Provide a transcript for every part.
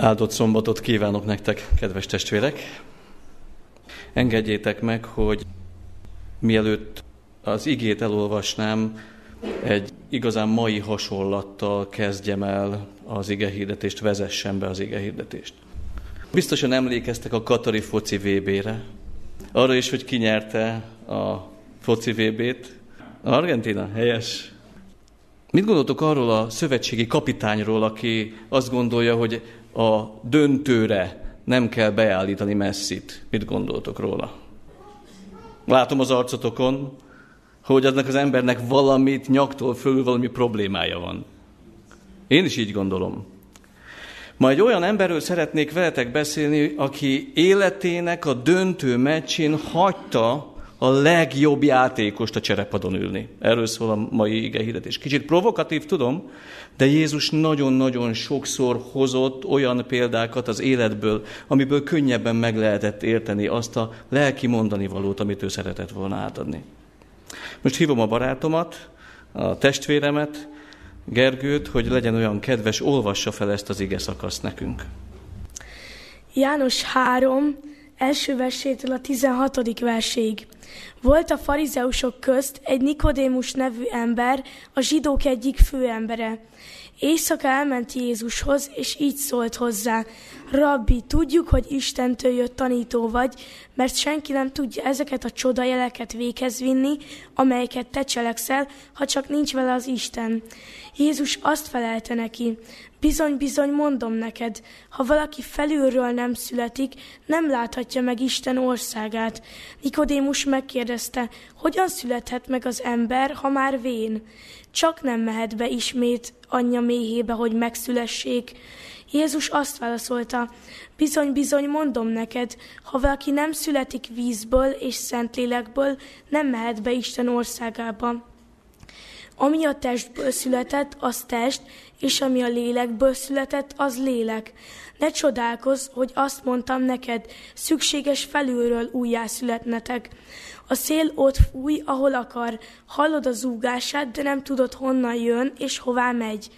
Áldott szombatot kívánok nektek, kedves testvérek! Engedjétek meg, hogy mielőtt az igét elolvasnám, egy igazán mai hasonlattal kezdjem el az igehirdetést, vezessem be az igehirdetést. Biztosan emlékeztek a Katari foci VB-re, arra is, hogy kinyerte a foci VB-t. Argentina, helyes. Mit gondoltok arról a szövetségi kapitányról, aki azt gondolja, hogy a döntőre nem kell beállítani messzit? Mit gondoltok róla? Látom az arcotokon, hogy aznak az embernek valamit nyaktól fölül valami problémája van. Én is így gondolom. Ma egy olyan emberről szeretnék veletek beszélni, aki életének a döntő meccsén hagyta a legjobb játékost a cserepadon ülni. Erről szól a mai ige hirdetés. Kicsit provokatív, tudom, de Jézus nagyon-nagyon sokszor hozott olyan példákat az életből, amiből könnyebben meg lehetett érteni azt a lelki mondani valót, amit ő szeretett volna átadni. Most hívom a barátomat, a testvéremet, Gergőt, hogy legyen olyan kedves, olvassa fel ezt az ige szakaszt nekünk. János 3, első versétől a 16. verséig. Volt a farizeusok közt egy Nikodémus nevű ember, a zsidók egyik főembere. Éjszaka elment Jézushoz, és így szólt hozzá. Rabbi, tudjuk, hogy Istentől jött tanító vagy, mert senki nem tudja ezeket a csodajeleket véghez vinni, amelyeket te cselekszel, ha csak nincs vele az Isten. Jézus azt felelte neki, bizony, bizony mondom neked, ha valaki felülről nem születik, nem láthatja meg Isten országát. Nikodémus megkérdezte, hogyan születhet meg az ember, ha már vén? Csak nem mehet be ismét anyja méhébe, hogy megszülessék. Jézus azt válaszolta, bizony, bizony, mondom neked, ha valaki nem születik vízből és szentlélekből, nem mehet be Isten országába. Ami a testből született, az test, és ami a lélekből született, az lélek. Ne csodálkozz, hogy azt mondtam neked, szükséges felülről újjászületnetek. A szél ott fúj, ahol akar, hallod a zúgását, de nem tudod honnan jön és hová megy.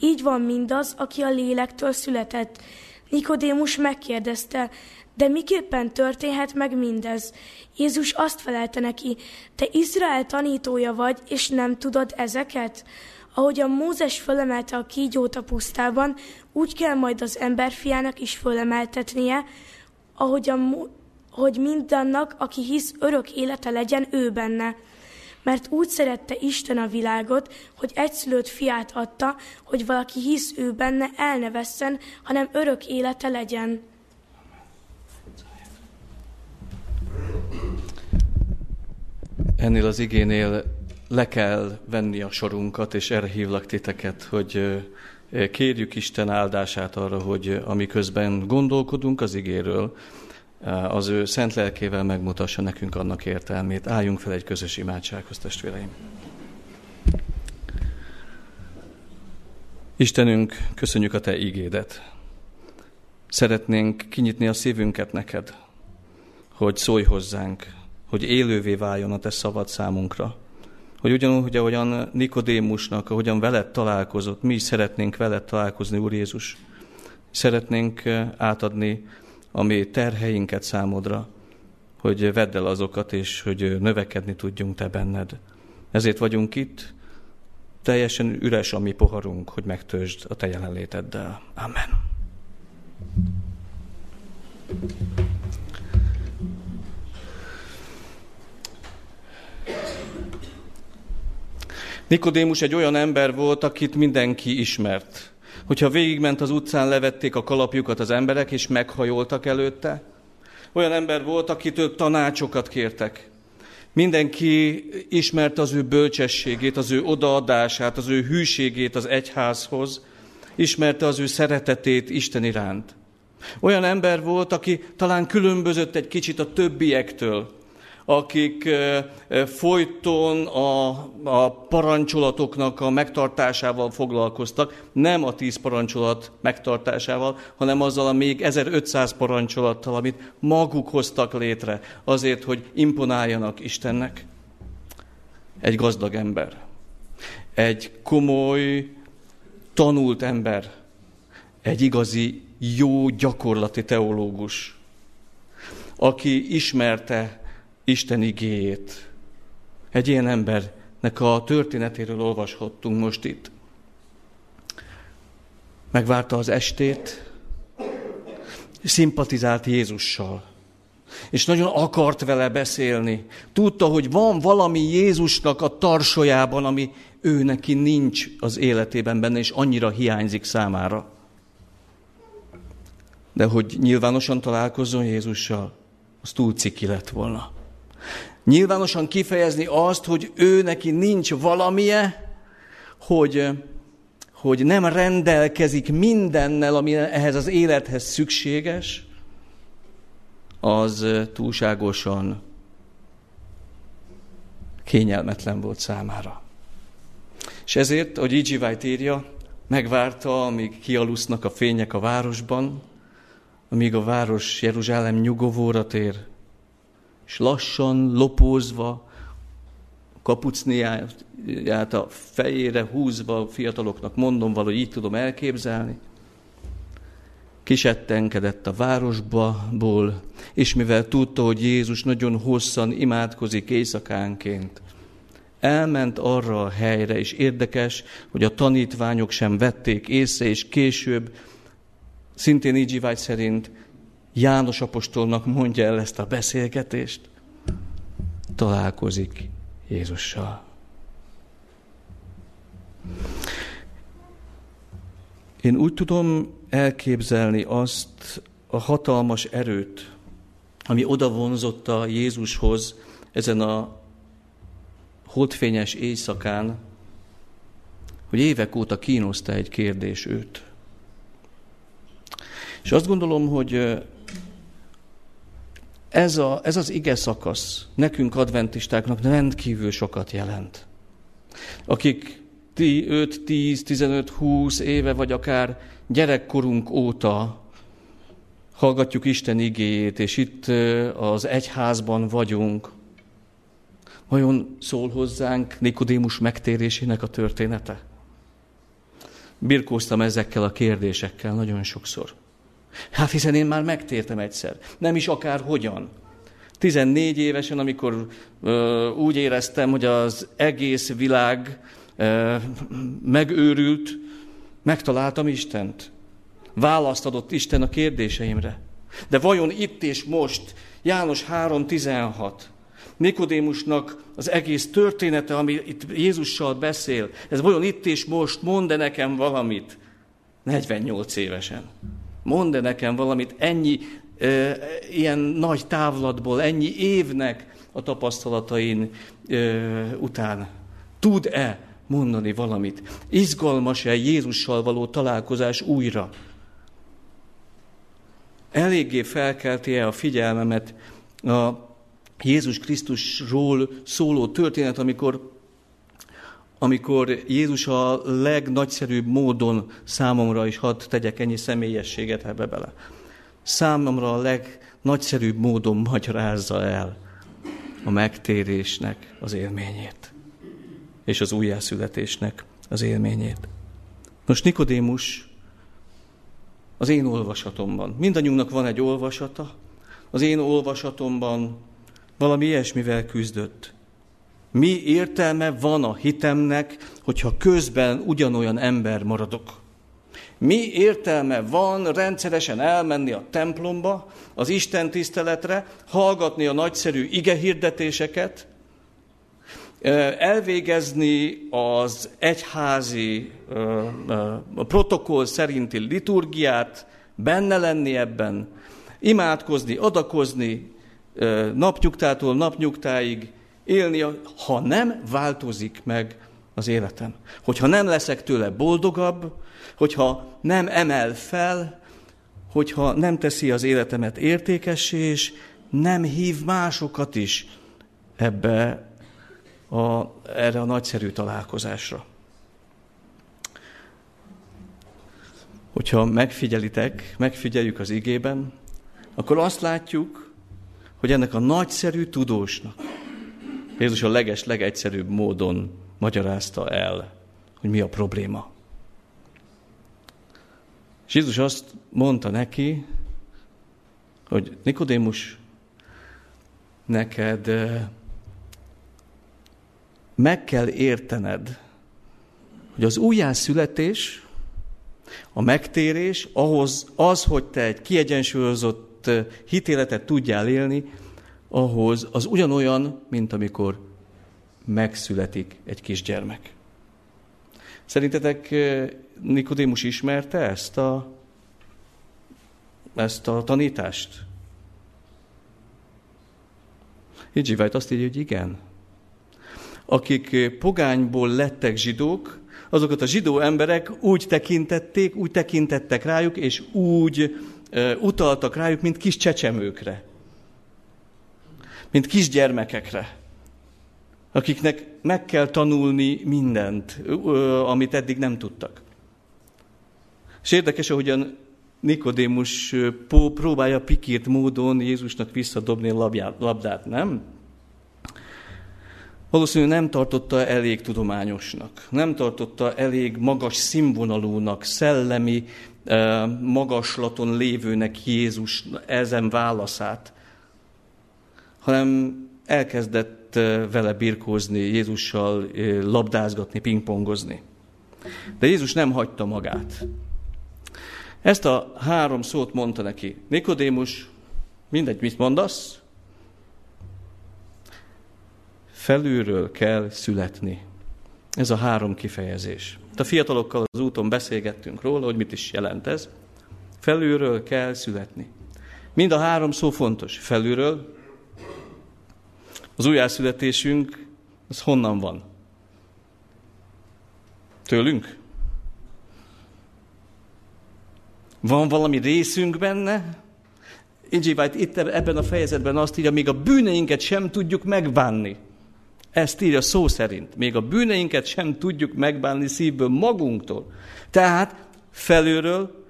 Így van mindaz, aki a lélektől született. Nikodémus megkérdezte, de miképpen történhet meg mindez? Jézus azt felelte neki, te Izrael tanítója vagy, és nem tudod ezeket? Ahogy a Mózes fölemelte a kígyót a pusztában, úgy kell majd az emberfiának is fölemeltetnie, a, hogy mindannak, aki hisz, örök élete legyen ő benne. Mert úgy szerette Isten a világot, hogy egyszülött fiát adta, hogy valaki hisz ő benne, el ne vesszen, hanem örök élete legyen. Ennél az igénél le kell venni a sorunkat, és erre hívlak titeket, hogy kérjük Isten áldását arra, hogy amiközben gondolkodunk az igéről, az ő szent lelkével megmutassa nekünk annak értelmét. Álljunk fel egy közös imádsághoz, testvéreim! Istenünk, köszönjük a Te ígédet. Szeretnénk kinyitni a szívünket neked, hogy szólj hozzánk, hogy élővé váljon a te szavad számunkra. Hogy ugyanúgy, ahogyan Nikodémusnak, ahogyan veled találkozott, mi is szeretnénk veled találkozni, Úr Jézus. Szeretnénk eh, átadni a mi terheinket számodra, hogy vedd el azokat, és hogy növekedni tudjunk te benned. Ezért vagyunk itt, teljesen üres a mi poharunk, hogy megtöltsd a te jelenléteddel. Amen. Nikodémus egy olyan ember volt, akit mindenki ismert. Hogyha végigment az utcán, levették a kalapjukat az emberek, és meghajoltak előtte. Olyan ember volt, akitől tanácsokat kértek. Mindenki ismerte az ő bölcsességét, az ő odaadását, az ő hűségét az egyházhoz, ismerte az ő szeretetét Isten iránt. Olyan ember volt, aki talán különbözött egy kicsit a többiektől, akik folyton a, a parancsolatoknak a megtartásával foglalkoztak, nem a tíz parancsolat megtartásával, hanem azzal a még 1500 parancsolattal, amit maguk hoztak létre, azért, hogy imponáljanak Istennek. Egy gazdag ember, egy komoly, tanult ember, egy igazi, jó gyakorlati teológus, aki ismerte Isten igéjét. Egy ilyen embernek a történetéről olvashattunk most itt. Megvárta az estét, szimpatizált Jézussal, és nagyon akart vele beszélni. Tudta, hogy van valami Jézusnak a tarsajában, ami ő neki nincs az életében benne, és annyira hiányzik számára. De hogy nyilvánosan találkozzon Jézussal, az túl ciki lett volna. Nyilvánosan kifejezni azt, hogy ő neki nincs valamie, hogy, hogy nem rendelkezik mindennel, ami ehhez az élethez szükséges, az túlságosan kényelmetlen volt számára. És ezért, ahogy E.G. White írja, megvárta, amíg kialusznak a fények a városban, amíg a város Jeruzsálem nyugovóra tér, és lassan, lopózva, kapucniát a fejére húzva, a fiataloknak mondom valahogy így tudom elképzelni, kisettenkedett a városból, és mivel tudta, hogy Jézus nagyon hosszan imádkozik éjszakánként, elment arra a helyre, és érdekes, hogy a tanítványok sem vették észre, és később, szintén így vágy szerint, János apostolnak mondja el ezt a beszélgetést, találkozik Jézussal. Én úgy tudom elképzelni azt a hatalmas erőt, ami oda vonzotta Jézushoz ezen a holdfényes éjszakán, hogy évek óta kínoszta egy kérdés őt. És azt gondolom, hogy ez, a, ez az ige szakasz nekünk adventistáknak rendkívül sokat jelent. Akik 5, 10, 15, 20 éve, vagy akár gyerekkorunk óta hallgatjuk Isten igéjét, és itt az egyházban vagyunk, vajon szól hozzánk Nikodémus megtérésének a története? Birkóztam ezekkel a kérdésekkel nagyon sokszor. Hát hiszen én már megtértem egyszer. Nem is akár hogyan. 14 évesen, amikor ö, úgy éreztem, hogy az egész világ ö, megőrült, megtaláltam Istent. Választ adott Isten a kérdéseimre. De vajon itt és most, János 3.16, Nikodémusnak az egész története, ami itt Jézussal beszél, ez vajon itt és most mond-e nekem valamit? 48 évesen. Mond-e nekem valamit ennyi e, ilyen nagy távlatból, ennyi évnek a tapasztalatain e, után? Tud-e mondani valamit? Izgalmas-e Jézussal való találkozás újra? Eléggé felkelti-e a figyelmemet a Jézus Krisztusról szóló történet, amikor, amikor Jézus a legnagyszerűbb módon számomra is hadd tegyek ennyi személyességet ebbe bele. Számomra a legnagyszerűbb módon magyarázza el a megtérésnek az élményét, és az újjászületésnek az élményét. Most Nikodémus az én olvasatomban, mindannyiunknak van egy olvasata, az én olvasatomban valami ilyesmivel küzdött. Mi értelme van a hitemnek, hogyha közben ugyanolyan ember maradok? Mi értelme van rendszeresen elmenni a templomba, az Isten tiszteletre, hallgatni a nagyszerű ige hirdetéseket, elvégezni az egyházi protokoll szerinti liturgiát, benne lenni ebben, imádkozni, adakozni, napnyugtától napnyugtáig élni, ha nem változik meg az életem. Hogyha nem leszek tőle boldogabb, hogyha nem emel fel, hogyha nem teszi az életemet értékessé, és nem hív másokat is ebbe a, erre a nagyszerű találkozásra. Hogyha megfigyelitek, megfigyeljük az igében, akkor azt látjuk, hogy ennek a nagyszerű tudósnak Jézus a leges, legegyszerűbb módon magyarázta el, hogy mi a probléma. És Jézus azt mondta neki, hogy Nikodémus, neked meg kell értened, hogy az újjászületés, a megtérés, ahhoz az, hogy te egy kiegyensúlyozott hitéletet tudjál élni, ahhoz az ugyanolyan, mint amikor megszületik egy kisgyermek. Szerintetek Nikodémus ismerte ezt a, ezt a tanítást? Így azt írja, hogy igen. Akik pogányból lettek zsidók, azokat a zsidó emberek úgy tekintették, úgy tekintettek rájuk, és úgy e, utaltak rájuk, mint kis csecsemőkre. Mint kisgyermekekre akiknek meg kell tanulni mindent, amit eddig nem tudtak. És érdekes, ahogyan Nikodémus próbálja pikírt módon Jézusnak visszadobni a labdát, nem? Valószínűleg nem tartotta elég tudományosnak, nem tartotta elég magas színvonalúnak, szellemi magaslaton lévőnek Jézus ezen válaszát, hanem elkezdett vele birkózni, Jézussal labdázgatni, pingpongozni. De Jézus nem hagyta magát. Ezt a három szót mondta neki. Nikodémus, mindegy, mit mondasz? Felülről kell születni. Ez a három kifejezés. A fiatalokkal az úton beszélgettünk róla, hogy mit is jelent ez. Felülről kell születni. Mind a három szó fontos. Felülről, az újjászületésünk, az honnan van? Tőlünk? Van valami részünk benne? Ingy White itt ebben a fejezetben azt írja, még a bűneinket sem tudjuk megbánni. Ezt írja szó szerint. Még a bűneinket sem tudjuk megbánni szívből magunktól. Tehát felülről,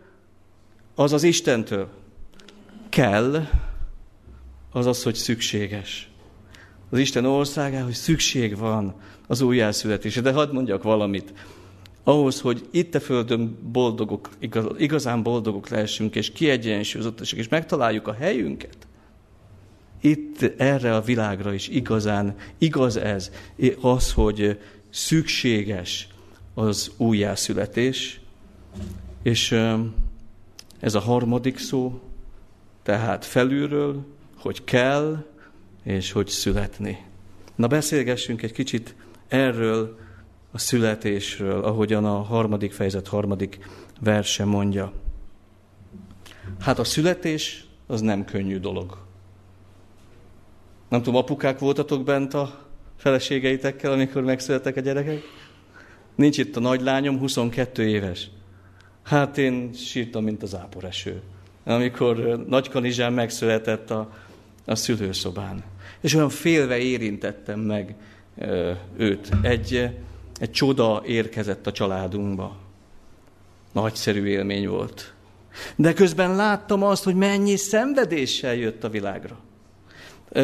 az az Istentől. Kell, az az, hogy szükséges az Isten országához szükség van az újjászületésre. De hadd mondjak valamit. Ahhoz, hogy itt a Földön boldogok, igazán boldogok lehessünk, és kiegyensúlyozottak, és megtaláljuk a helyünket, itt erre a világra is igazán igaz ez, az, hogy szükséges az újjászületés, és ez a harmadik szó, tehát felülről, hogy kell, és hogy születni. Na beszélgessünk egy kicsit erről a születésről, ahogyan a harmadik fejezet harmadik verse mondja. Hát a születés az nem könnyű dolog. Nem tudom, apukák voltatok bent a feleségeitekkel, amikor megszülettek a gyerekek? Nincs itt a nagylányom, 22 éves. Hát én sírtam, mint az áporeső. Amikor Nagykanizsán megszületett a, a szülőszobán és olyan félve érintettem meg őt. Egy, egy csoda érkezett a családunkba. Nagyszerű élmény volt. De közben láttam azt, hogy mennyi szenvedéssel jött a világra.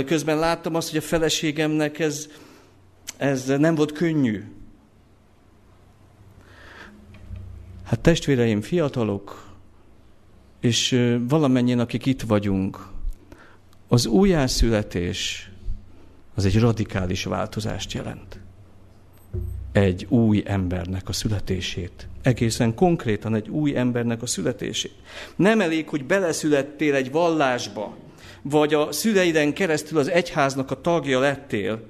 Közben láttam azt, hogy a feleségemnek ez, ez nem volt könnyű. Hát testvéreim, fiatalok, és valamennyien, akik itt vagyunk, az újjászületés az egy radikális változást jelent. Egy új embernek a születését. Egészen konkrétan egy új embernek a születését. Nem elég, hogy beleszülettél egy vallásba, vagy a szüleiden keresztül az egyháznak a tagja lettél.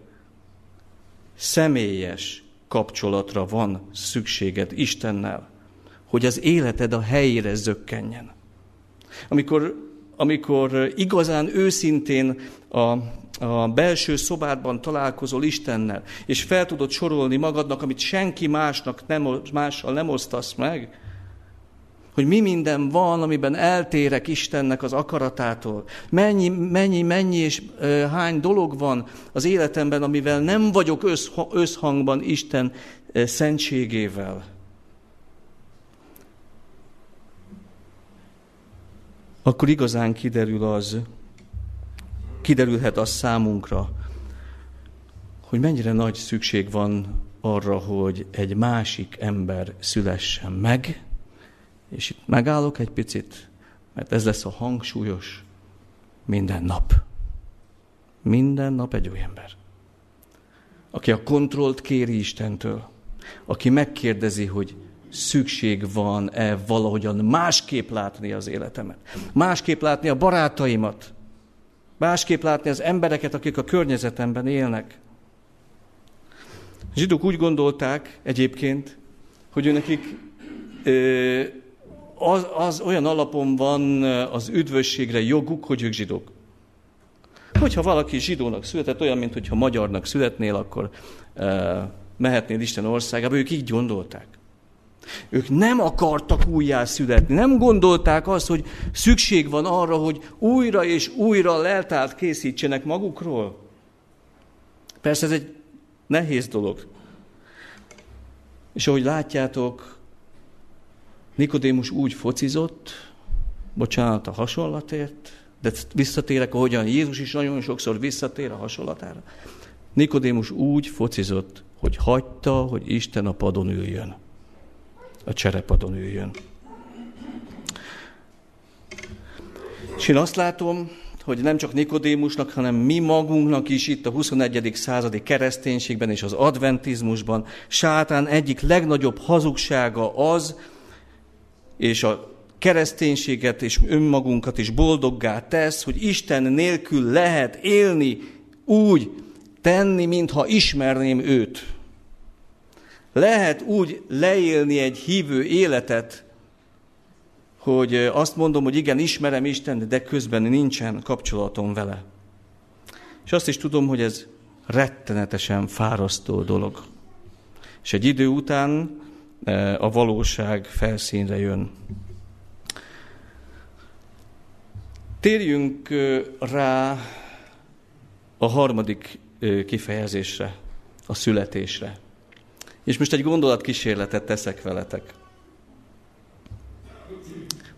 Személyes kapcsolatra van szükséged Istennel, hogy az életed a helyére zökkenjen. Amikor amikor igazán őszintén a, a belső szobádban találkozol Istennel, és fel tudod sorolni magadnak, amit senki másnak nem, mással nem osztasz meg, hogy mi minden van, amiben eltérek Istennek az akaratától. Mennyi, mennyi, mennyi és e, hány dolog van az életemben, amivel nem vagyok összhangban Isten e, szentségével. Akkor igazán kiderül az, kiderülhet az számunkra, hogy mennyire nagy szükség van arra, hogy egy másik ember szülessen meg, És itt megállok egy picit, mert ez lesz a hangsúlyos minden nap. Minden nap egy új ember. Aki a kontrollt kéri Istentől, aki megkérdezi, hogy szükség van-e valahogyan másképp látni az életemet, másképp látni a barátaimat, másképp látni az embereket, akik a környezetemben élnek. A zsidók úgy gondolták egyébként, hogy nekik az, az olyan alapon van az üdvösségre joguk, hogy ők zsidók. Hogyha valaki zsidónak született, olyan, mint hogyha magyarnak születnél, akkor mehetnél Isten országába, ők így gondolták. Ők nem akartak újjá születni, nem gondolták azt, hogy szükség van arra, hogy újra és újra leltált készítsenek magukról. Persze ez egy nehéz dolog. És ahogy látjátok, Nikodémus úgy focizott, bocsánat a hasonlatért, de visszatérek, ahogyan Jézus is nagyon sokszor visszatér a hasonlatára. Nikodémus úgy focizott, hogy hagyta, hogy Isten a padon üljön. A cserepadon üljön. És én azt látom, hogy nem csak Nikodémusnak, hanem mi magunknak is itt a 21. századi kereszténységben és az adventizmusban sátán egyik legnagyobb hazugsága az, és a kereszténységet és önmagunkat is boldoggá tesz, hogy Isten nélkül lehet élni úgy, tenni, mintha ismerném őt. Lehet úgy leélni egy hívő életet, hogy azt mondom, hogy igen, ismerem Isten, de közben nincsen kapcsolatom vele. És azt is tudom, hogy ez rettenetesen fárasztó dolog. És egy idő után a valóság felszínre jön. Térjünk rá a harmadik kifejezésre, a születésre. És most egy gondolatkísérletet teszek veletek.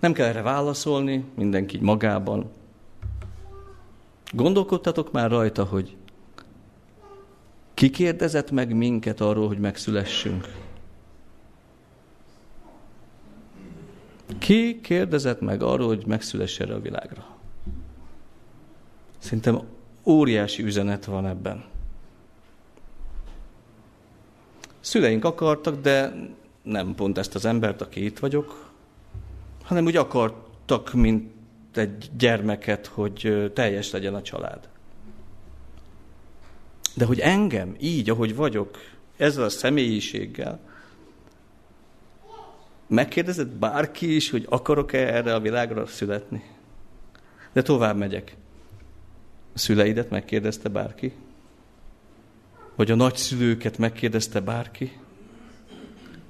Nem kell erre válaszolni, mindenki magában. Gondolkodtatok már rajta, hogy ki kérdezett meg minket arról, hogy megszülessünk? Ki kérdezett meg arról, hogy megszüless erre a világra? Szerintem óriási üzenet van ebben. Szüleink akartak, de nem pont ezt az embert, aki itt vagyok, hanem úgy akartak, mint egy gyermeket, hogy teljes legyen a család. De hogy engem így, ahogy vagyok, ezzel a személyiséggel, megkérdezett bárki is, hogy akarok-e erre a világra születni? De tovább megyek. A szüleidet megkérdezte bárki? Vagy a nagyszülőket megkérdezte bárki?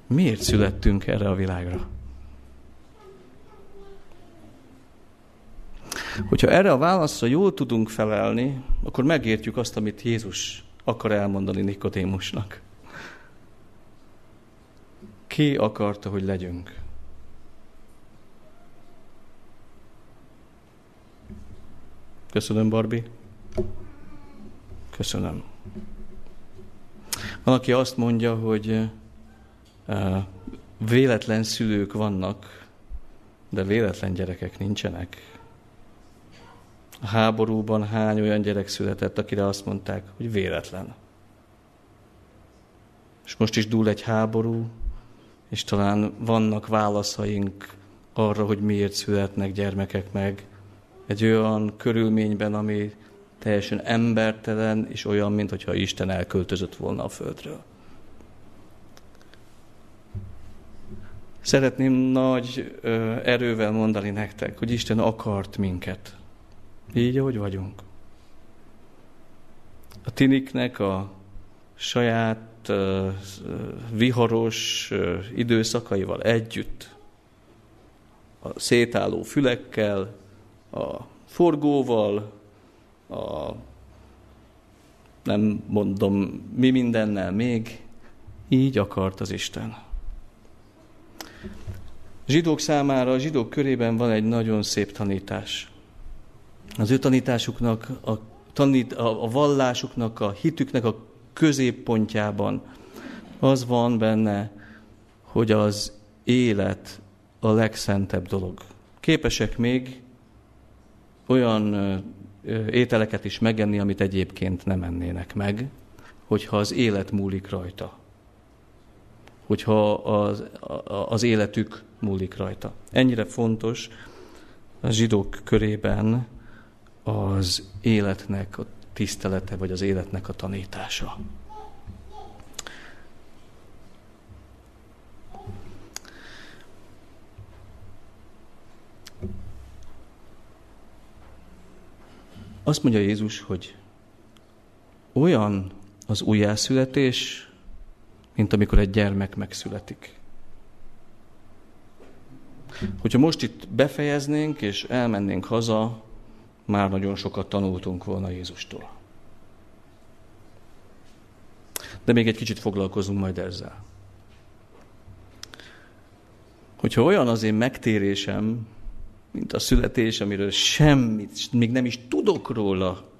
Miért születtünk erre a világra? Hogyha erre a válaszra jól tudunk felelni, akkor megértjük azt, amit Jézus akar elmondani Nikodémusnak. Ki akarta, hogy legyünk? Köszönöm, Barbie. Köszönöm. Van, aki azt mondja, hogy véletlen szülők vannak, de véletlen gyerekek nincsenek. A háborúban hány olyan gyerek született, akire azt mondták, hogy véletlen. És most is dúl egy háború, és talán vannak válaszaink arra, hogy miért születnek gyermekek meg egy olyan körülményben, ami teljesen embertelen, és olyan, mintha Isten elköltözött volna a földről. Szeretném nagy erővel mondani nektek, hogy Isten akart minket. Így, ahogy vagyunk. A tiniknek a saját viharos időszakaival együtt, a szétálló fülekkel, a forgóval, a nem mondom mi mindennel még, így akart az Isten. Zsidók számára, a zsidók körében van egy nagyon szép tanítás. Az ő tanításuknak, a, tanít, a, a vallásuknak, a hitüknek a középpontjában az van benne, hogy az élet a legszentebb dolog. Képesek még olyan ételeket is megenni, amit egyébként nem ennének meg, hogyha az élet múlik rajta. Hogyha az, az életük múlik rajta. Ennyire fontos a zsidók körében az életnek a tisztelete, vagy az életnek a tanítása. Azt mondja Jézus, hogy olyan az újjászületés, mint amikor egy gyermek megszületik. Hogyha most itt befejeznénk és elmennénk haza, már nagyon sokat tanultunk volna Jézustól. De még egy kicsit foglalkozunk majd ezzel. Hogyha olyan az én megtérésem, mint a születés, amiről semmit, még nem is tudok róla,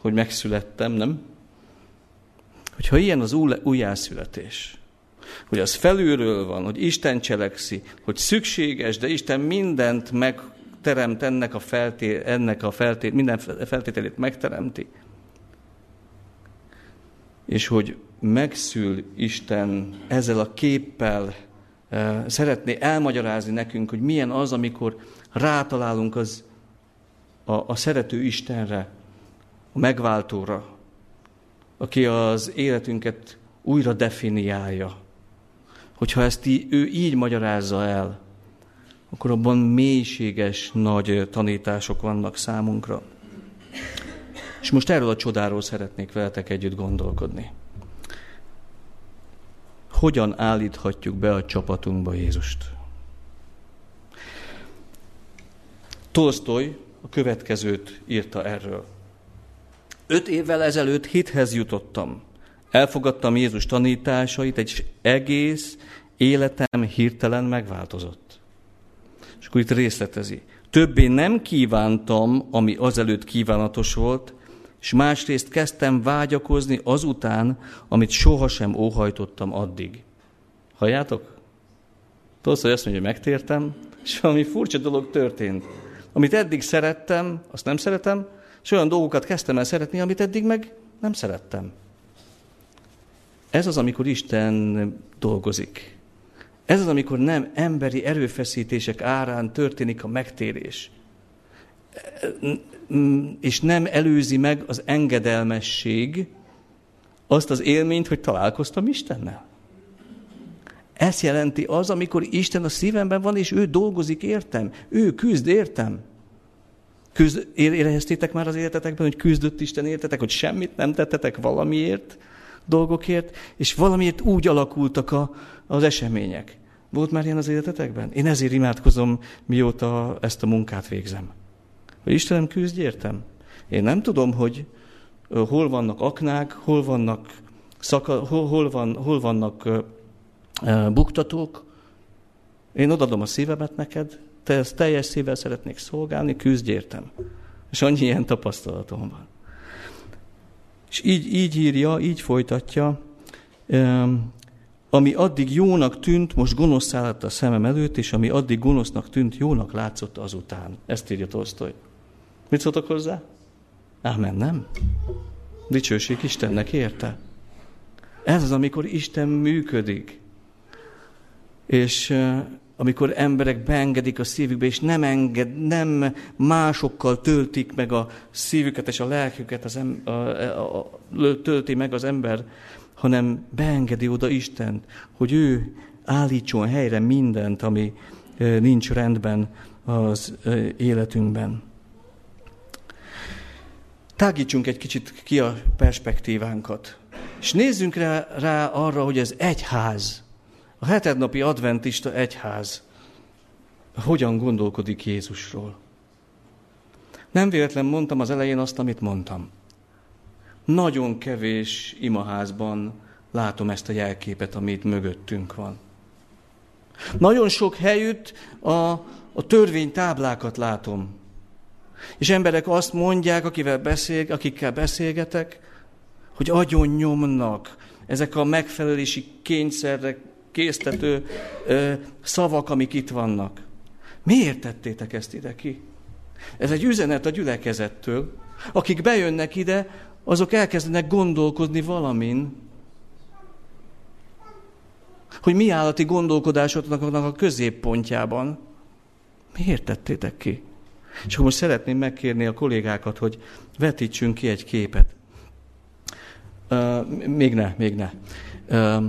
hogy megszülettem, nem? Hogyha ilyen az újjászületés, hogy az felülről van, hogy Isten cselekszi, hogy szükséges, de Isten mindent megteremt ennek a, felté, ennek a feltét, minden feltételét megteremti, és hogy megszül Isten ezzel a képpel, eh, szeretné elmagyarázni nekünk, hogy milyen az, amikor rátalálunk az, a, a szerető Istenre, a megváltóra, aki az életünket újra definiálja. Hogyha ezt í, ő így magyarázza el, akkor abban mélységes, nagy tanítások vannak számunkra. És most erről a csodáról szeretnék veletek együtt gondolkodni. Hogyan állíthatjuk be a csapatunkba Jézust? Tolstoy a következőt írta erről. Öt évvel ezelőtt hithez jutottam. Elfogadtam Jézus tanításait, egy egész életem hirtelen megváltozott. És akkor itt részletezi. Többé nem kívántam, ami azelőtt kívánatos volt, és másrészt kezdtem vágyakozni azután, amit sohasem óhajtottam addig. Halljátok? Hogy azt mondja, hogy megtértem, és valami furcsa dolog történt. Amit eddig szerettem, azt nem szeretem, és olyan dolgokat kezdtem el szeretni, amit eddig meg nem szerettem. Ez az, amikor Isten dolgozik. Ez az, amikor nem emberi erőfeszítések árán történik a megtérés. És nem előzi meg az engedelmesség azt az élményt, hogy találkoztam Istennel. Ez jelenti az, amikor Isten a szívemben van, és ő dolgozik értem. Ő küzd értem. Küzd, éreztétek már az életetekben, hogy küzdött Isten értetek, hogy semmit nem tettetek valamiért, dolgokért, és valamiért úgy alakultak a, az események. Volt már ilyen az életetekben? Én ezért imádkozom, mióta ezt a munkát végzem. Hogy Istenem küzdj értem. Én nem tudom, hogy hol vannak aknák, hol vannak, szaka, hol, hol, van, hol vannak buktatók. Én odadom a szívemet neked, te ezt teljes szívvel szeretnék szolgálni, küzdj értem. És annyi ilyen tapasztalatom van. És így, így írja, így folytatja, ami addig jónak tűnt, most gonosz lett a szemem előtt, és ami addig gonosznak tűnt, jónak látszott azután. Ezt írja Tolstoy. Mit szóltok hozzá? Ámen, nem? Dicsőség Istennek érte. Ez az, amikor Isten működik. És amikor emberek beengedik a szívükbe, és nem enged, nem másokkal töltik meg a szívüket és a lelküket, az em, a, a, a, tölti meg az ember, hanem beengedi oda Istent, hogy ő állítson helyre mindent, ami nincs rendben az életünkben. Tágítsunk egy kicsit ki a perspektívánkat, és nézzünk rá, rá arra, hogy ez egyház, a hetednapi adventista egyház hogyan gondolkodik Jézusról. Nem véletlen mondtam az elején azt, amit mondtam. Nagyon kevés imaházban látom ezt a jelképet, amit mögöttünk van. Nagyon sok helyütt a, a törvénytáblákat látom. És emberek azt mondják, akivel beszél, akikkel beszélgetek, hogy agyon nyomnak ezek a megfelelési kényszerek késztető ö, szavak, amik itt vannak. Miért tettétek ezt ide ki? Ez egy üzenet a gyülekezettől. Akik bejönnek ide, azok elkezdenek gondolkodni valamin, hogy mi állati gondolkodásoknak a középpontjában. Miért tettétek ki? És akkor most szeretném megkérni a kollégákat, hogy vetítsünk ki egy képet. Uh, még ne, még ne. Uh,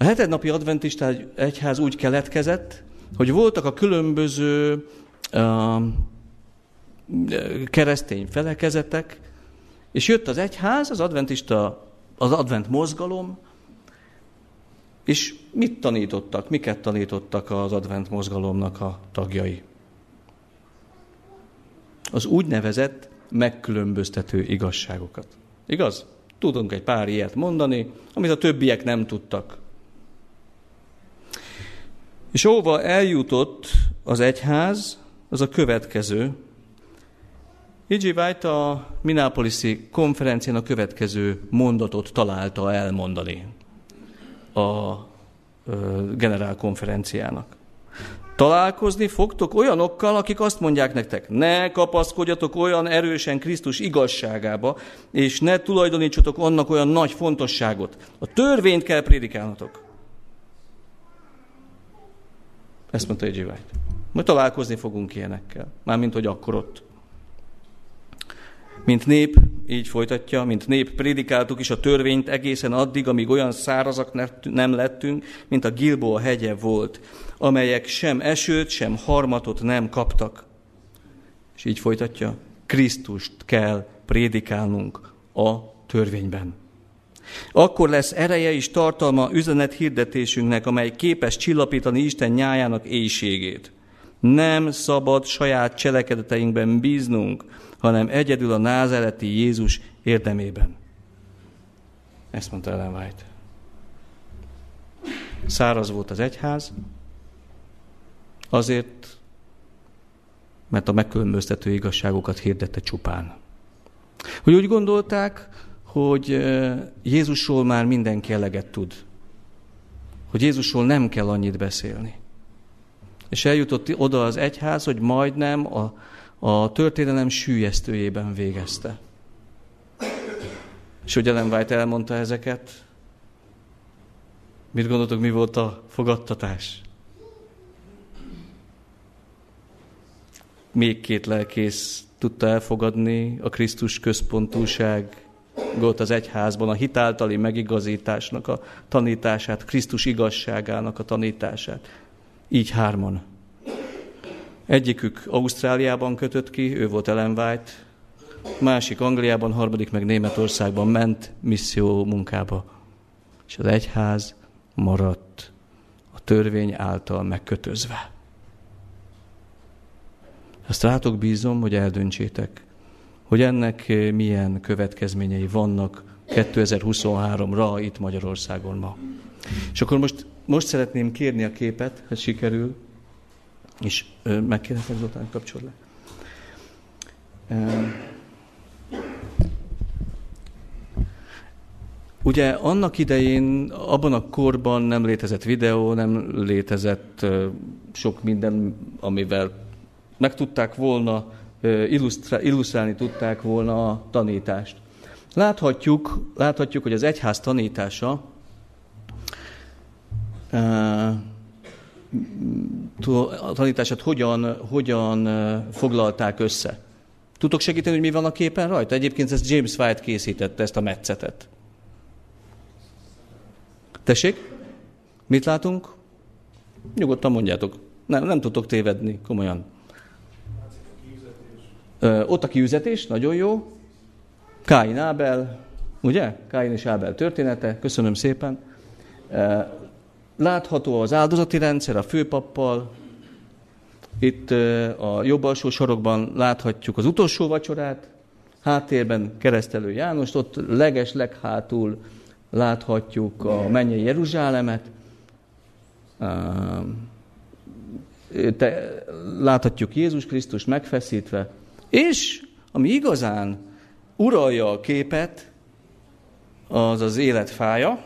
a hetednapi adventista egyház úgy keletkezett, hogy voltak a különböző uh, keresztény felekezetek, és jött az egyház, az adventista, az advent mozgalom, és mit tanítottak, miket tanítottak az advent mozgalomnak a tagjai? Az úgynevezett megkülönböztető igazságokat. Igaz? Tudunk egy pár ilyet mondani, amit a többiek nem tudtak. És óva eljutott az egyház, az a következő. E.G. White a Minneapolis-i konferencián a következő mondatot találta elmondani a generálkonferenciának. Találkozni fogtok olyanokkal, akik azt mondják nektek, ne kapaszkodjatok olyan erősen Krisztus igazságába, és ne tulajdonítsatok annak olyan nagy fontosságot. A törvényt kell prédikálnatok. Ezt mondta egy White. Majd találkozni fogunk ilyenekkel. Mármint, hogy akkor ott. Mint nép, így folytatja, mint nép prédikáltuk is a törvényt egészen addig, amíg olyan szárazak nem lettünk, mint a Gilboa hegye volt, amelyek sem esőt, sem harmatot nem kaptak. És így folytatja, Krisztust kell prédikálnunk a törvényben. Akkor lesz ereje és tartalma üzenet hirdetésünknek, amely képes csillapítani Isten nyájának éjségét. Nem szabad saját cselekedeteinkben bíznunk, hanem egyedül a názereti Jézus érdemében. Ezt mondta Ellen White. Száraz volt az egyház, azért, mert a megkülönböztető igazságokat hirdette csupán. Hogy úgy gondolták, hogy Jézusról már mindenki eleget tud. Hogy Jézusról nem kell annyit beszélni. És eljutott oda az egyház, hogy majdnem a, a történelem sűjesztőjében végezte. És hogy Ellen White elmondta ezeket, mit gondoltok, mi volt a fogadtatás? Még két lelkész tudta elfogadni a Krisztus központúság volt az egyházban a hitáltali megigazításnak a tanítását, Krisztus igazságának a tanítását. Így hárman. Egyikük Ausztráliában kötött ki, ő volt Ellen White, másik Angliában, harmadik meg Németországban ment misszió munkába. És az egyház maradt a törvény által megkötözve. Ezt rátok bízom, hogy eldöntsétek, hogy ennek milyen következményei vannak 2023-ra itt Magyarországon ma. És akkor most, most szeretném kérni a képet, ha sikerül, és megkérhetek Zoltán, kapcsolj le. Ugye annak idején, abban a korban nem létezett videó, nem létezett sok minden, amivel meg tudták volna, illusztrálni tudták volna a tanítást. Láthatjuk, láthatjuk, hogy az egyház tanítása a tanítását hogyan, hogyan foglalták össze. Tudok segíteni, hogy mi van a képen rajta? Egyébként ezt James White készítette, ezt a metszetet. Tessék? Mit látunk? Nyugodtan mondjátok. Nem, nem tudtok tévedni, komolyan. Ott a kiüzetés, nagyon jó. Káin Ábel, ugye? Káin és Ábel története, köszönöm szépen. Látható az áldozati rendszer a főpappal. Itt a jobb alsó sorokban láthatjuk az utolsó vacsorát. Háttérben keresztelő Jánost, ott leges leghátul láthatjuk a mennyei Jeruzsálemet. Láthatjuk Jézus Krisztus megfeszítve. És ami igazán uralja a képet, az az élet fája,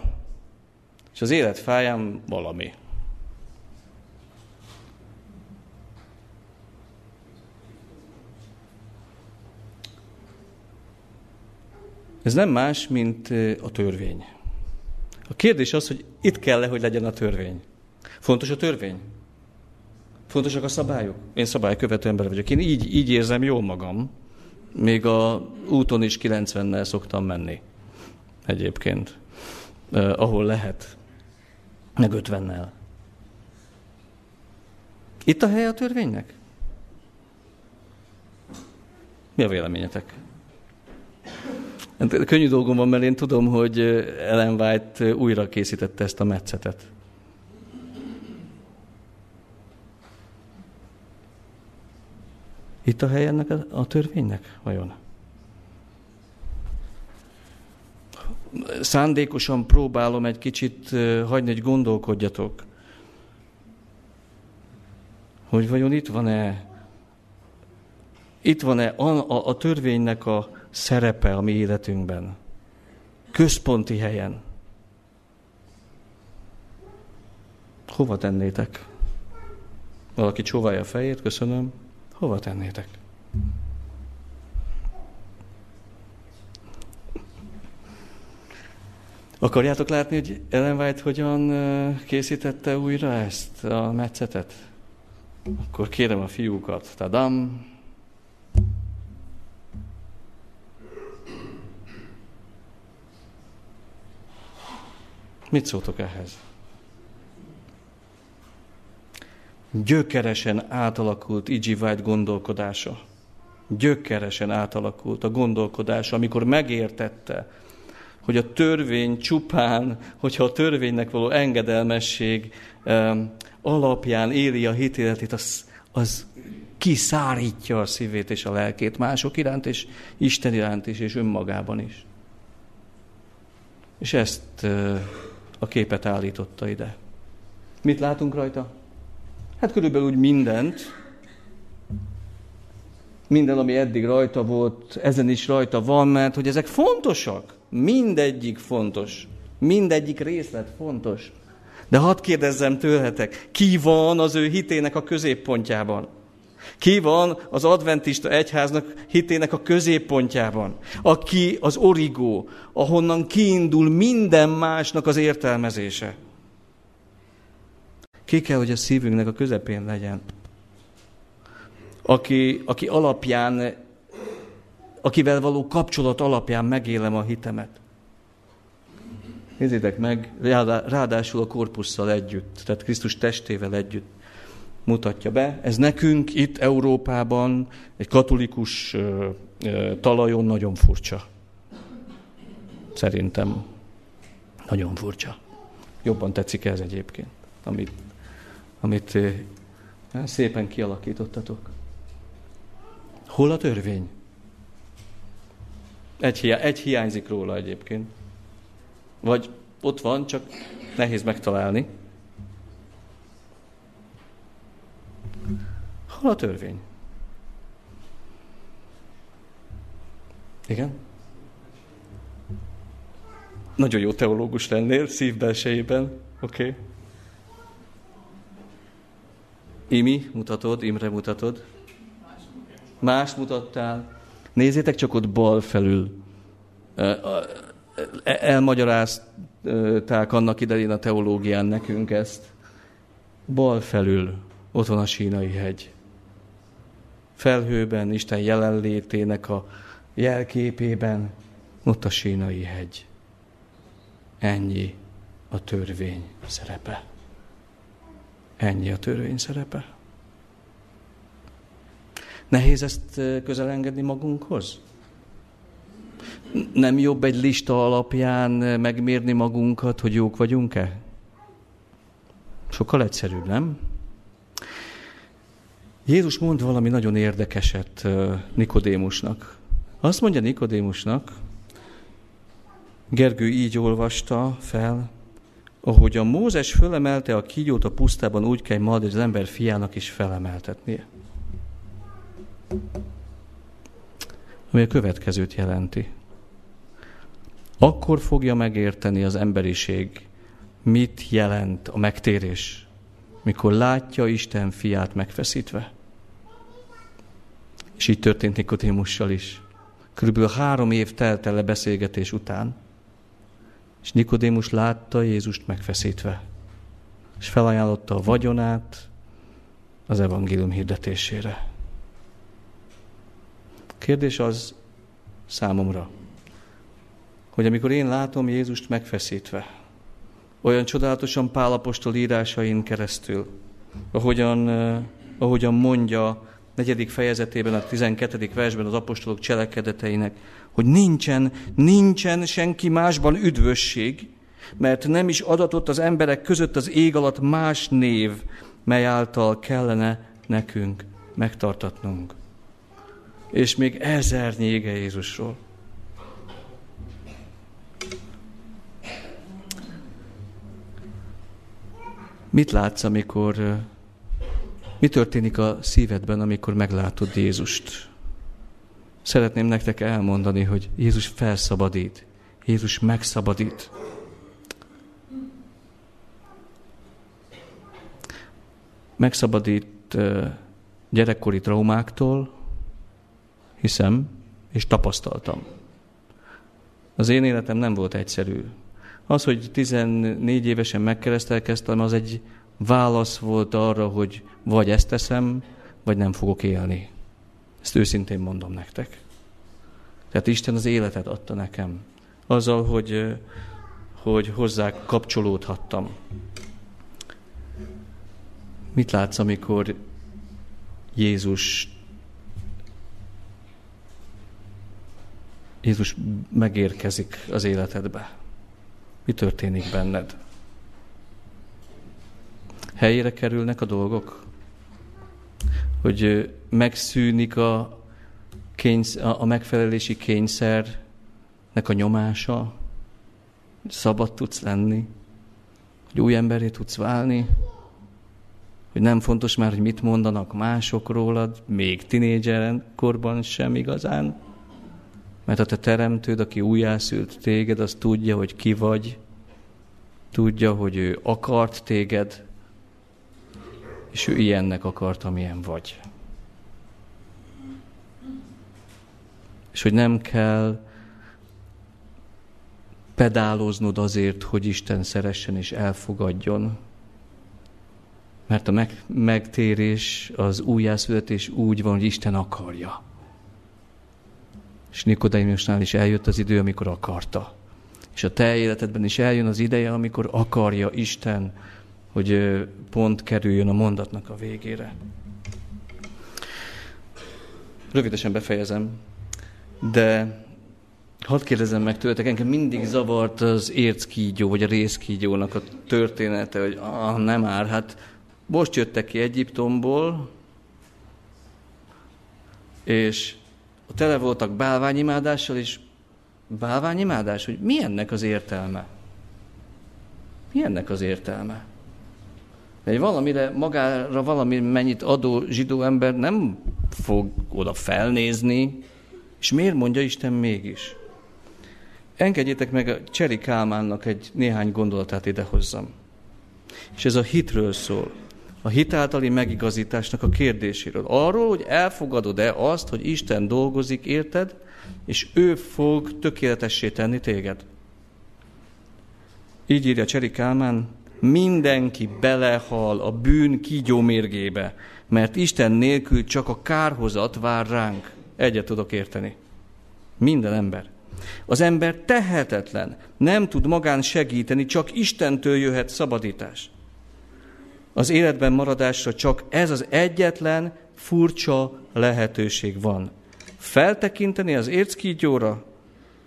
És az élet fáján valami. Ez nem más, mint a törvény. A kérdés az, hogy itt kell-e, hogy legyen a törvény. Fontos a törvény? Fontosak a szabályok? Én szabálykövető ember vagyok. Én így, így érzem jól magam. Még a úton is 90-nel szoktam menni. Egyébként. Uh, ahol lehet. Meg 50-nel. Itt a hely a törvénynek? Mi a véleményetek? Hát, könnyű dolgom van, mert én tudom, hogy Ellen White újra készítette ezt a metszetet. Itt a hely ennek a, a törvénynek, vajon? Szándékosan próbálom egy kicsit hagyni, hogy gondolkodjatok, hogy vajon itt van-e itt van-e a, a, a törvénynek a szerepe a mi életünkben? Központi helyen. Hova tennétek? Valaki csóválja a fejét, köszönöm. Hova tennétek? Akarjátok látni, hogy Ellen White hogyan készítette újra ezt a metszetet? Akkor kérem a fiúkat. Tadam! Mit szóltok ehhez? Gyökeresen átalakult E.G. White gondolkodása. Gyökeresen átalakult a gondolkodása, amikor megértette, hogy a törvény csupán, hogyha a törvénynek való engedelmesség um, alapján éli a hitéletét, az, az kiszárítja a szívét és a lelkét mások iránt, és Isten iránt is, és önmagában is. És ezt uh, a képet állította ide. Mit látunk rajta? Hát körülbelül úgy mindent, minden, ami eddig rajta volt, ezen is rajta van, mert hogy ezek fontosak. Mindegyik fontos. Mindegyik részlet fontos. De hadd kérdezzem tőletek, ki van az ő hitének a középpontjában? Ki van az adventista egyháznak hitének a középpontjában? Aki az origó, ahonnan kiindul minden másnak az értelmezése. Ki kell, hogy a szívünknek a közepén legyen. Aki, aki alapján, akivel való kapcsolat alapján megélem a hitemet. Nézzétek meg, ráadásul a korpusszal együtt, tehát Krisztus testével együtt mutatja be. Ez nekünk itt Európában egy katolikus talajon nagyon furcsa. Szerintem nagyon furcsa. Jobban tetszik ez egyébként, amit, amit ö, szépen kialakítottatok. Hol a törvény? Egy, hiá- egy hiányzik róla egyébként. Vagy ott van, csak nehéz megtalálni. Hol a törvény? Igen? Nagyon jó teológus lennél, szívbelsejében. Oké. Okay. Imi, mutatod, Imre mutatod. Más mutattál. Nézzétek csak ott bal felül. Elmagyarázták annak idején a teológián nekünk ezt. Bal felül ott van a sínai hegy felhőben, Isten jelenlétének a jelképében, ott a sínai hegy. Ennyi a törvény szerepe. Ennyi a törvény szerepe. Nehéz ezt közel engedni magunkhoz? Nem jobb egy lista alapján megmérni magunkat, hogy jók vagyunk-e? Sokkal egyszerűbb, nem? Jézus mond valami nagyon érdekeset Nikodémusnak. Azt mondja Nikodémusnak, Gergő így olvasta fel, ahogy a Mózes fölemelte a kígyót a pusztában, úgy kell majd az ember fiának is felemeltetnie. Ami a következőt jelenti. Akkor fogja megérteni az emberiség mit jelent a megtérés, mikor látja Isten fiát megfeszítve. És így történt Nikotémussal is. Körülbelül három év telt el a beszélgetés után, és Nikodémus látta Jézust megfeszítve, és felajánlotta a vagyonát az evangélium hirdetésére. Kérdés az számomra, hogy amikor én látom Jézust megfeszítve, olyan csodálatosan Pálapostól írásain keresztül, ahogyan, eh, ahogyan mondja negyedik fejezetében, a 12. versben az apostolok cselekedeteinek, hogy nincsen, nincsen senki másban üdvösség, mert nem is adatott az emberek között az ég alatt más név, mely által kellene nekünk megtartatnunk. És még ezer nyége Jézusról. Mit látsz, amikor mi történik a szívedben, amikor meglátod Jézust? Szeretném nektek elmondani, hogy Jézus felszabadít. Jézus megszabadít. Megszabadít gyerekkori traumáktól, hiszem, és tapasztaltam. Az én életem nem volt egyszerű. Az, hogy 14 évesen megkeresztelkeztem, az egy válasz volt arra, hogy vagy ezt teszem, vagy nem fogok élni. Ezt őszintén mondom nektek. Tehát Isten az életet adta nekem. Azzal, hogy, hogy hozzá kapcsolódhattam. Mit látsz, amikor Jézus Jézus megérkezik az életedbe? Mi történik benned? Helyére kerülnek a dolgok? Hogy megszűnik a, kényszer, a megfelelési kényszernek a nyomása? Szabad tudsz lenni? Hogy új emberé tudsz válni? Hogy nem fontos már, hogy mit mondanak mások rólad, még tinédzser korban sem igazán? Mert a te teremtőd, aki újjászült téged, az tudja, hogy ki vagy, tudja, hogy ő akart téged, és ő ilyennek akart, amilyen vagy. És hogy nem kell pedáloznod azért, hogy Isten szeressen és elfogadjon, mert a meg, megtérés, az újjászületés úgy van, hogy Isten akarja. És Nikodémusnál is eljött az idő, amikor akarta. És a te életedben is eljön az ideje, amikor akarja Isten, hogy pont kerüljön a mondatnak a végére. Rövidesen befejezem, de hadd kérdezem meg tőletek, engem mindig zavart az érckígyó, vagy a részkígyónak a története, hogy ah, nem már, hát most jöttek ki Egyiptomból, és tele voltak bálványimádással, és bálványimádás, hogy mi ennek az értelme? Mi ennek az értelme? Egy valamire, magára valami mennyit adó zsidó ember nem fog oda felnézni, és miért mondja Isten mégis? Engedjétek meg a Cseri Kálmánnak egy néhány gondolatát idehozzam. És ez a hitről szól a hitáltali megigazításnak a kérdéséről. Arról, hogy elfogadod-e azt, hogy Isten dolgozik, érted, és ő fog tökéletessé tenni téged. Így írja Cseri Kálmán, mindenki belehal a bűn kígyó mérgébe, mert Isten nélkül csak a kárhozat vár ránk. Egyet tudok érteni. Minden ember. Az ember tehetetlen, nem tud magán segíteni, csak Istentől jöhet szabadítás az életben maradásra csak ez az egyetlen furcsa lehetőség van. Feltekinteni az érckígyóra,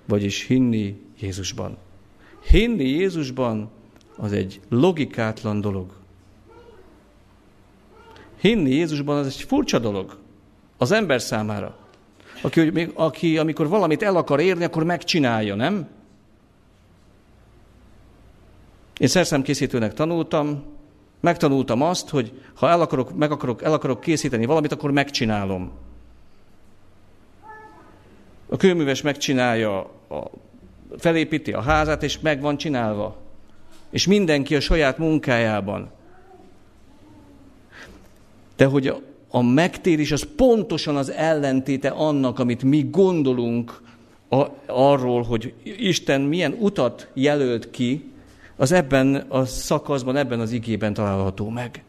vagyis hinni Jézusban. Hinni Jézusban az egy logikátlan dolog. Hinni Jézusban az egy furcsa dolog az ember számára. Aki, aki amikor valamit el akar érni, akkor megcsinálja, nem? Én szerszámkészítőnek tanultam, Megtanultam azt, hogy ha el akarok, meg akarok, el akarok készíteni valamit, akkor megcsinálom. A kőműves megcsinálja, a, felépíti a házát, és meg van csinálva. És mindenki a saját munkájában. De hogy a, megtérés az pontosan az ellentéte annak, amit mi gondolunk a, arról, hogy Isten milyen utat jelölt ki, az ebben a szakaszban, ebben az igében található meg.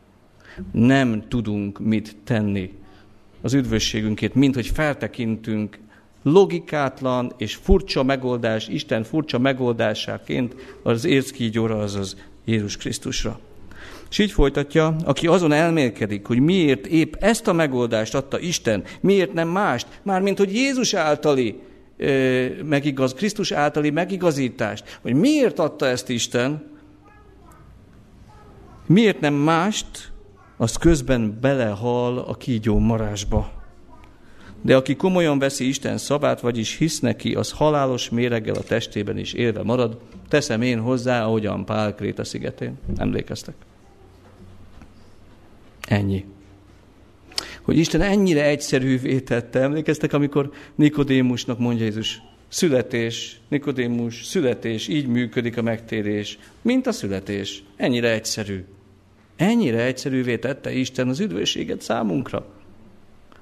Nem tudunk mit tenni az üdvösségünkét, mint hogy feltekintünk logikátlan és furcsa megoldás, Isten furcsa megoldásáként az érzkígyóra, azaz Jézus Krisztusra. És így folytatja, aki azon elmélkedik, hogy miért épp ezt a megoldást adta Isten, miért nem mást, mármint hogy Jézus általi megigaz, Krisztus általi megigazítást, hogy miért adta ezt Isten, miért nem mást, az közben belehal a kígyó marásba. De aki komolyan veszi Isten szabát, vagyis hisz neki, az halálos méreggel a testében is élve marad. Teszem én hozzá, ahogyan Pál Kréta szigetén. Emlékeztek? Ennyi. Hogy Isten ennyire egyszerűvé tette. Emlékeztek, amikor Nikodémusnak mondja Jézus, születés, Nikodémus, születés, így működik a megtérés, mint a születés. Ennyire egyszerű. Ennyire egyszerűvé tette Isten az üdvösséget számunkra.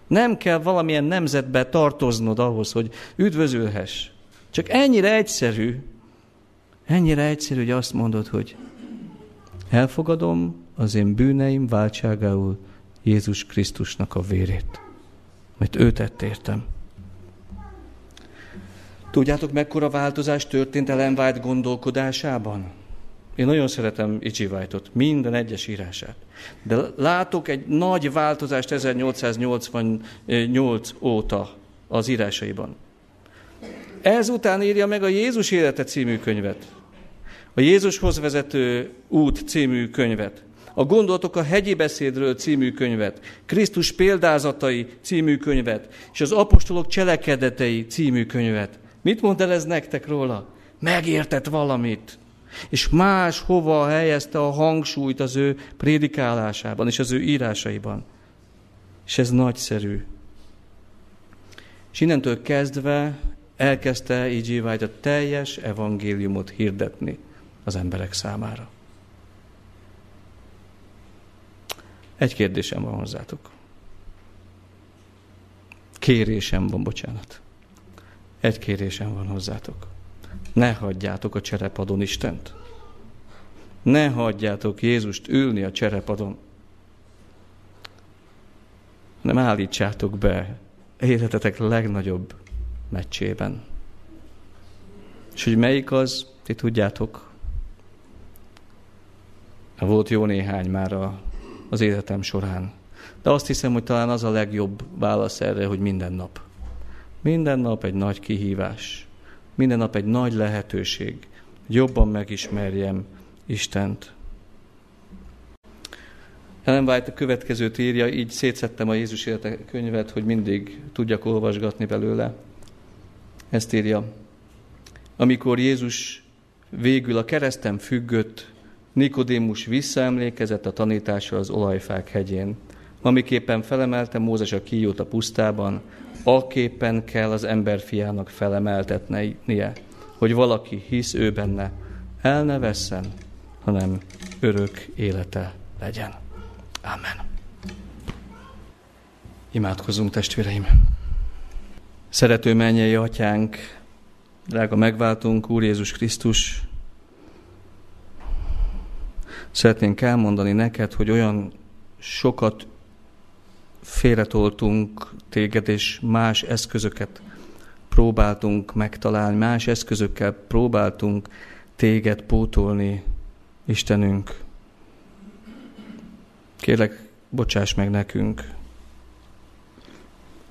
Nem kell valamilyen nemzetbe tartoznod ahhoz, hogy üdvözülhess. Csak ennyire egyszerű, ennyire egyszerű, hogy azt mondod, hogy elfogadom az én bűneim váltságául Jézus Krisztusnak a vérét. Mert ő tett értem. Tudjátok, mekkora változás történt Ellen White gondolkodásában? Én nagyon szeretem Ichi White-ot, minden egyes írását. De látok egy nagy változást 1888 óta az írásaiban. Ezután írja meg a Jézus élete című könyvet. A Jézushoz vezető út című könyvet. A Gondolatok a hegyi beszédről című könyvet, Krisztus példázatai című könyvet, és az apostolok cselekedetei című könyvet. Mit mond el ez nektek róla? Megértett valamit és más hova helyezte a hangsúlyt az ő prédikálásában és az ő írásaiban. És ez nagyszerű. És innentől kezdve elkezdte így White a teljes evangéliumot hirdetni az emberek számára. Egy kérdésem van hozzátok. Kérésem van, bocsánat. Egy kérésem van hozzátok. Ne hagyjátok a cserepadon Istent. Ne hagyjátok Jézust ülni a cserepadon. Nem állítsátok be életetek legnagyobb meccsében. És hogy melyik az, ti tudjátok. Volt jó néhány már a, az életem során. De azt hiszem, hogy talán az a legjobb válasz erre, hogy minden nap. Minden nap egy nagy kihívás minden nap egy nagy lehetőség, hogy jobban megismerjem Istent. Ellen White a következőt írja, így szétszettem a Jézus élete könyvet, hogy mindig tudjak olvasgatni belőle. Ezt írja. Amikor Jézus végül a keresztem függött, Nikodémus visszaemlékezett a tanításra az olajfák hegyén, amiképpen felemelte Mózes a kíjót a pusztában, aképpen kell az emberfiának felemeltetnie, hogy valaki hisz ő benne, el ne vesszen, hanem örök élete legyen. Amen. Imádkozunk, testvéreim! Szerető mennyei atyánk, drága megváltunk, Úr Jézus Krisztus, szeretnénk elmondani neked, hogy olyan sokat félretoltunk téged, és más eszközöket próbáltunk megtalálni, más eszközökkel próbáltunk téged pótolni, Istenünk. Kérlek, bocsáss meg nekünk,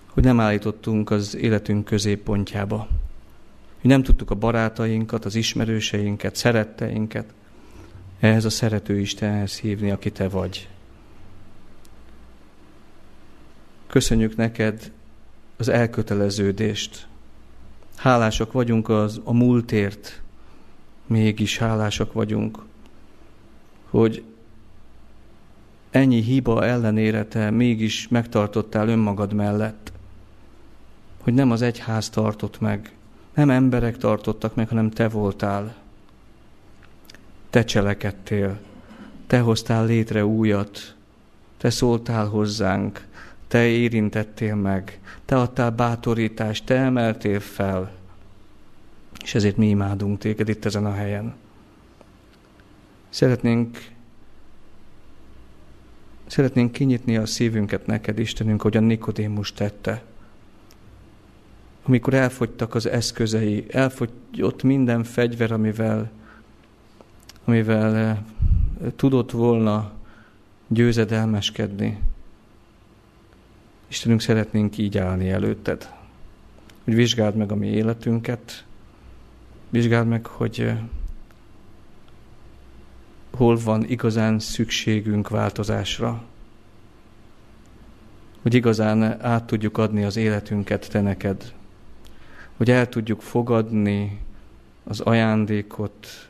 hogy nem állítottunk az életünk középpontjába. Hogy nem tudtuk a barátainkat, az ismerőseinket, szeretteinket ehhez a szerető Istenhez hívni, aki te vagy. Köszönjük neked az elköteleződést. Hálásak vagyunk az, a múltért, mégis hálásak vagyunk, hogy ennyi hiba ellenére te mégis megtartottál önmagad mellett, hogy nem az egyház tartott meg, nem emberek tartottak meg, hanem te voltál. te cselekedtél, te hoztál létre újat, te szóltál hozzánk, te érintettél meg, te adtál bátorítást, te emeltél fel, és ezért mi imádunk téged itt ezen a helyen. Szeretnénk Szeretnénk kinyitni a szívünket neked, Istenünk, a Nikodémus tette. Amikor elfogytak az eszközei, elfogyott minden fegyver, amivel, amivel eh, tudott volna győzedelmeskedni. Istenünk, szeretnénk így állni előtted. Hogy vizsgáld meg a mi életünket, vizsgáld meg, hogy eh, hol van igazán szükségünk változásra. Hogy igazán át tudjuk adni az életünket te neked. Hogy el tudjuk fogadni az ajándékot,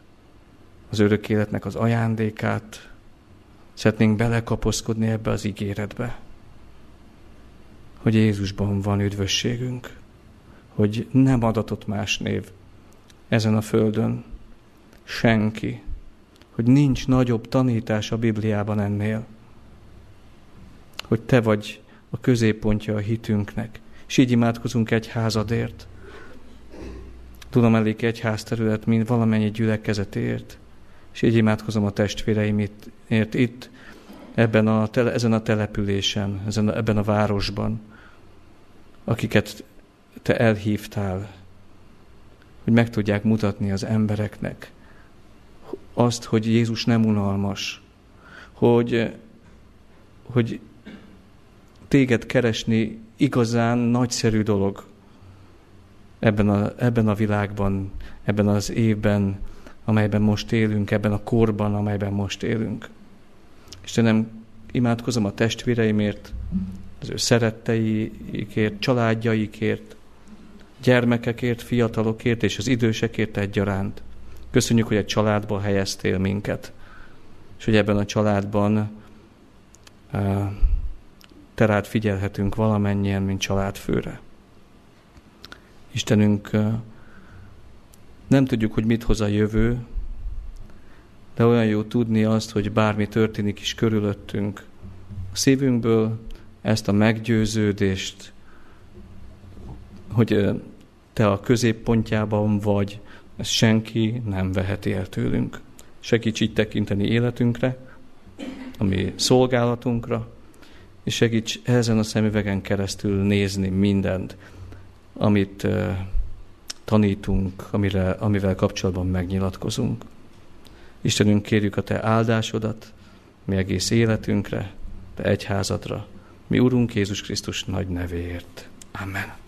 az örök életnek az ajándékát. Szeretnénk belekapaszkodni ebbe az ígéretbe. Hogy Jézusban van üdvösségünk. Hogy nem adatott más név ezen a földön. Senki hogy nincs nagyobb tanítás a Bibliában ennél. Hogy te vagy a középpontja a hitünknek. És így imádkozunk egy házadért. Tudom elég egy házterület, mint valamennyi gyülekezetért. És így imádkozom a testvéreimért itt, ebben a, ezen a településen, ezen, ebben a városban, akiket te elhívtál, hogy meg tudják mutatni az embereknek, azt, hogy Jézus nem unalmas, hogy, hogy téged keresni igazán nagyszerű dolog ebben a, ebben a világban, ebben az évben, amelyben most élünk, ebben a korban, amelyben most élünk. Istenem, imádkozom a testvéreimért, az ő szeretteikért, családjaikért, gyermekekért, fiatalokért és az idősekért egyaránt. Köszönjük, hogy egy családba helyeztél minket, és hogy ebben a családban te rád figyelhetünk valamennyien, mint családfőre. Istenünk, nem tudjuk, hogy mit hoz a jövő, de olyan jó tudni azt, hogy bármi történik is körülöttünk, a szívünkből ezt a meggyőződést, hogy te a középpontjában vagy, ezt senki nem veheti el tőlünk. Segíts így tekinteni életünkre, a mi szolgálatunkra, és segíts ezen a szemüvegen keresztül nézni mindent, amit tanítunk, amire, amivel kapcsolatban megnyilatkozunk. Istenünk, kérjük a Te áldásodat, mi egész életünkre, Te egyházadra, mi Urunk Jézus Krisztus nagy nevéért. Amen.